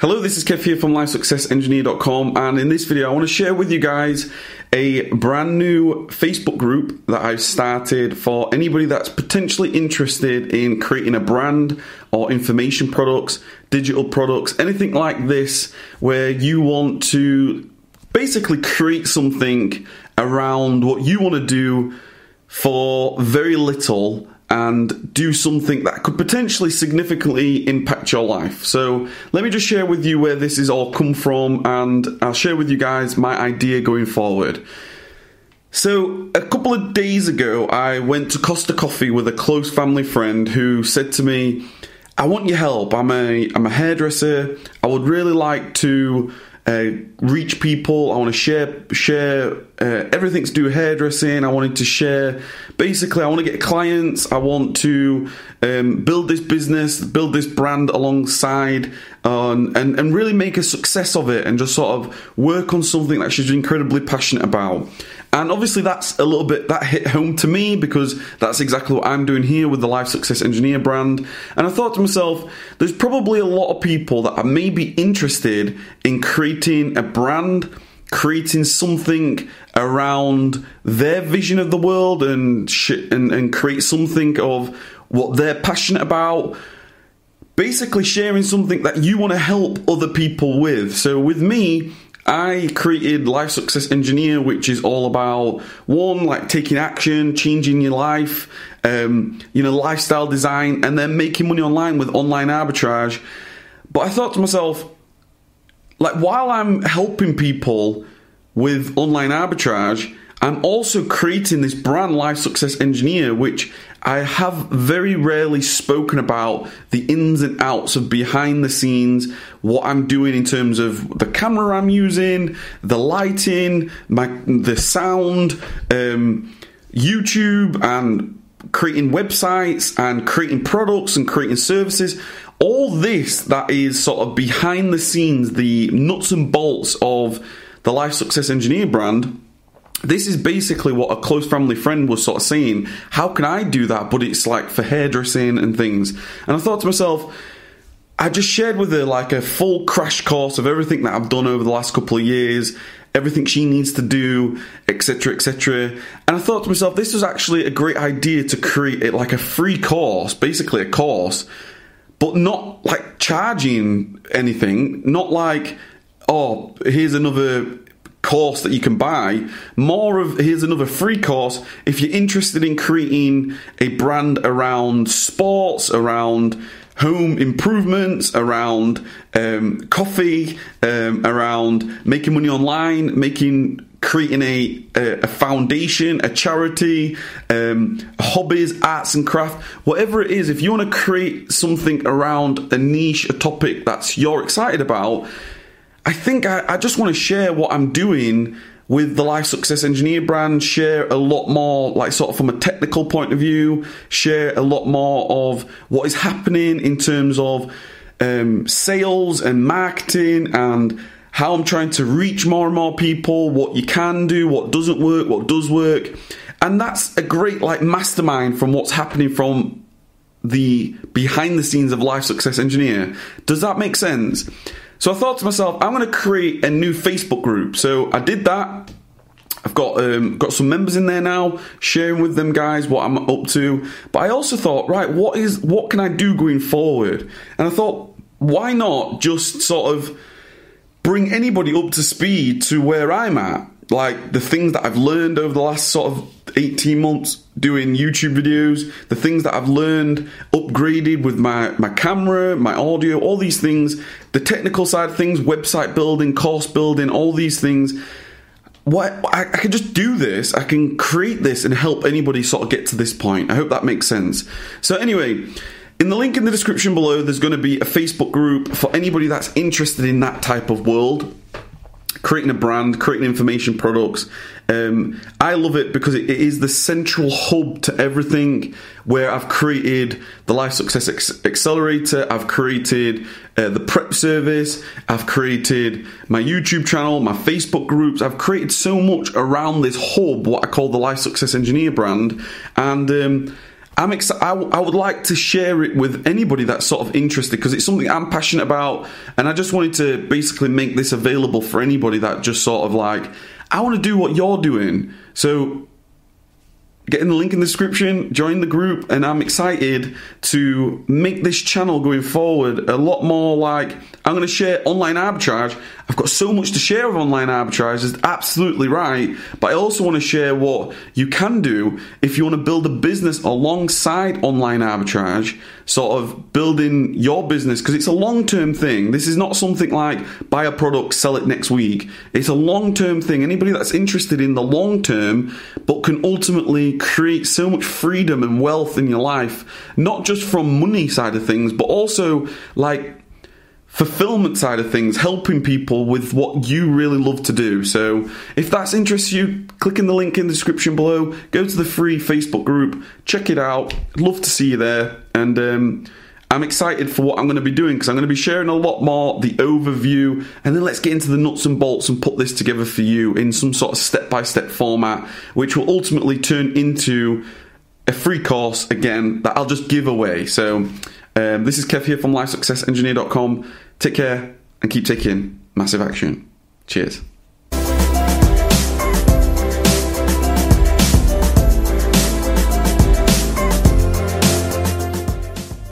Hello, this is Kev here from LifeSuccessEngineer.com, and in this video, I want to share with you guys a brand new Facebook group that I've started for anybody that's potentially interested in creating a brand or information products, digital products, anything like this, where you want to basically create something around what you want to do for very little and do something that could potentially significantly impact your life. So, let me just share with you where this is all come from and I'll share with you guys my idea going forward. So, a couple of days ago, I went to Costa Coffee with a close family friend who said to me, I want your help. I'm a I'm a hairdresser. I would really like to uh, reach people. I want to share share uh, everything to do hairdressing. I wanted to share. Basically, I want to get clients. I want to um, build this business, build this brand alongside, um, and and really make a success of it, and just sort of work on something that she's incredibly passionate about. And obviously, that's a little bit that hit home to me because that's exactly what I'm doing here with the Life Success Engineer brand. And I thought to myself, there's probably a lot of people that are maybe interested in creating a brand, creating something around their vision of the world, and sh- and, and create something of what they're passionate about basically sharing something that you want to help other people with. So with me, I created Life Success Engineer, which is all about one, like taking action, changing your life, um, you know, lifestyle design, and then making money online with online arbitrage. But I thought to myself, like, while I'm helping people with online arbitrage, I'm also creating this brand Life Success Engineer, which I have very rarely spoken about the ins and outs of behind the scenes, what I'm doing in terms of the camera I'm using, the lighting, my the sound, um, YouTube, and creating websites and creating products and creating services. All this that is sort of behind the scenes, the nuts and bolts of the Life Success Engineer brand this is basically what a close family friend was sort of saying. How can I do that? But it's like for hairdressing and things. And I thought to myself, I just shared with her like a full crash course of everything that I've done over the last couple of years, everything she needs to do, etc., etc. And I thought to myself, this was actually a great idea to create it like a free course, basically a course, but not like charging anything, not like, oh, here's another course that you can buy. More of here's another free course if you're interested in creating a brand around sports, around home improvements, around um, coffee, um, around making money online, making creating a, a, foundation, a charity, um, hobbies, arts and craft, whatever it is. If you want to create something around a niche, a topic that's you're excited about I think I, I just want to share what I'm doing with the Life Success Engineer brand, share a lot more, like sort of from a technical point of view, share a lot more of what is happening in terms of um, sales and marketing and how I'm trying to reach more and more people, what you can do, what doesn't work, what does work. And that's a great like mastermind from what's happening from the behind the scenes of Life Success Engineer. Does that make sense? So I thought to myself, I'm going to create a new Facebook group. So I did that. I've got um, got some members in there now, sharing with them guys what I'm up to. But I also thought, right, what is what can I do going forward? And I thought, why not just sort of bring anybody up to speed to where I'm at? Like the things that I've learned over the last sort of 18 months doing YouTube videos, the things that I've learned, upgraded with my, my camera, my audio, all these things, the technical side of things, website building, course building, all these things. What I, I can just do this, I can create this and help anybody sort of get to this point. I hope that makes sense. So, anyway, in the link in the description below, there's going to be a Facebook group for anybody that's interested in that type of world creating a brand, creating information products. Um, I love it because it, it is the central hub to everything. Where I've created the Life Success Accelerator, I've created uh, the prep service, I've created my YouTube channel, my Facebook groups. I've created so much around this hub, what I call the Life Success Engineer brand, and. Um, I'm ex- I, w- I would like to share it with anybody that's sort of interested because it's something I'm passionate about, and I just wanted to basically make this available for anybody that just sort of like I want to do what you're doing. So get in the link in the description, join the group, and I'm excited to make this channel going forward a lot more like I'm going to share online arbitrage. I've got so much to share of online arbitrage, is absolutely right, but I also want to share what you can do if you want to build a business alongside online arbitrage, sort of building your business because it's a long term thing. This is not something like buy a product, sell it next week. It's a long term thing. Anybody that's interested in the long term but can ultimately create so much freedom and wealth in your life, not just from money side of things, but also like fulfillment side of things, helping people with what you really love to do. So if that's interests you, click in the link in the description below, go to the free Facebook group, check it out. I'd love to see you there. And um, I'm excited for what I'm going to be doing because I'm going to be sharing a lot more, the overview, and then let's get into the nuts and bolts and put this together for you in some sort of step by step format, which will ultimately turn into a free course again that I'll just give away. So um, this is Kev here from LifeSuccessEngineer.com. Take care and keep taking massive action. Cheers.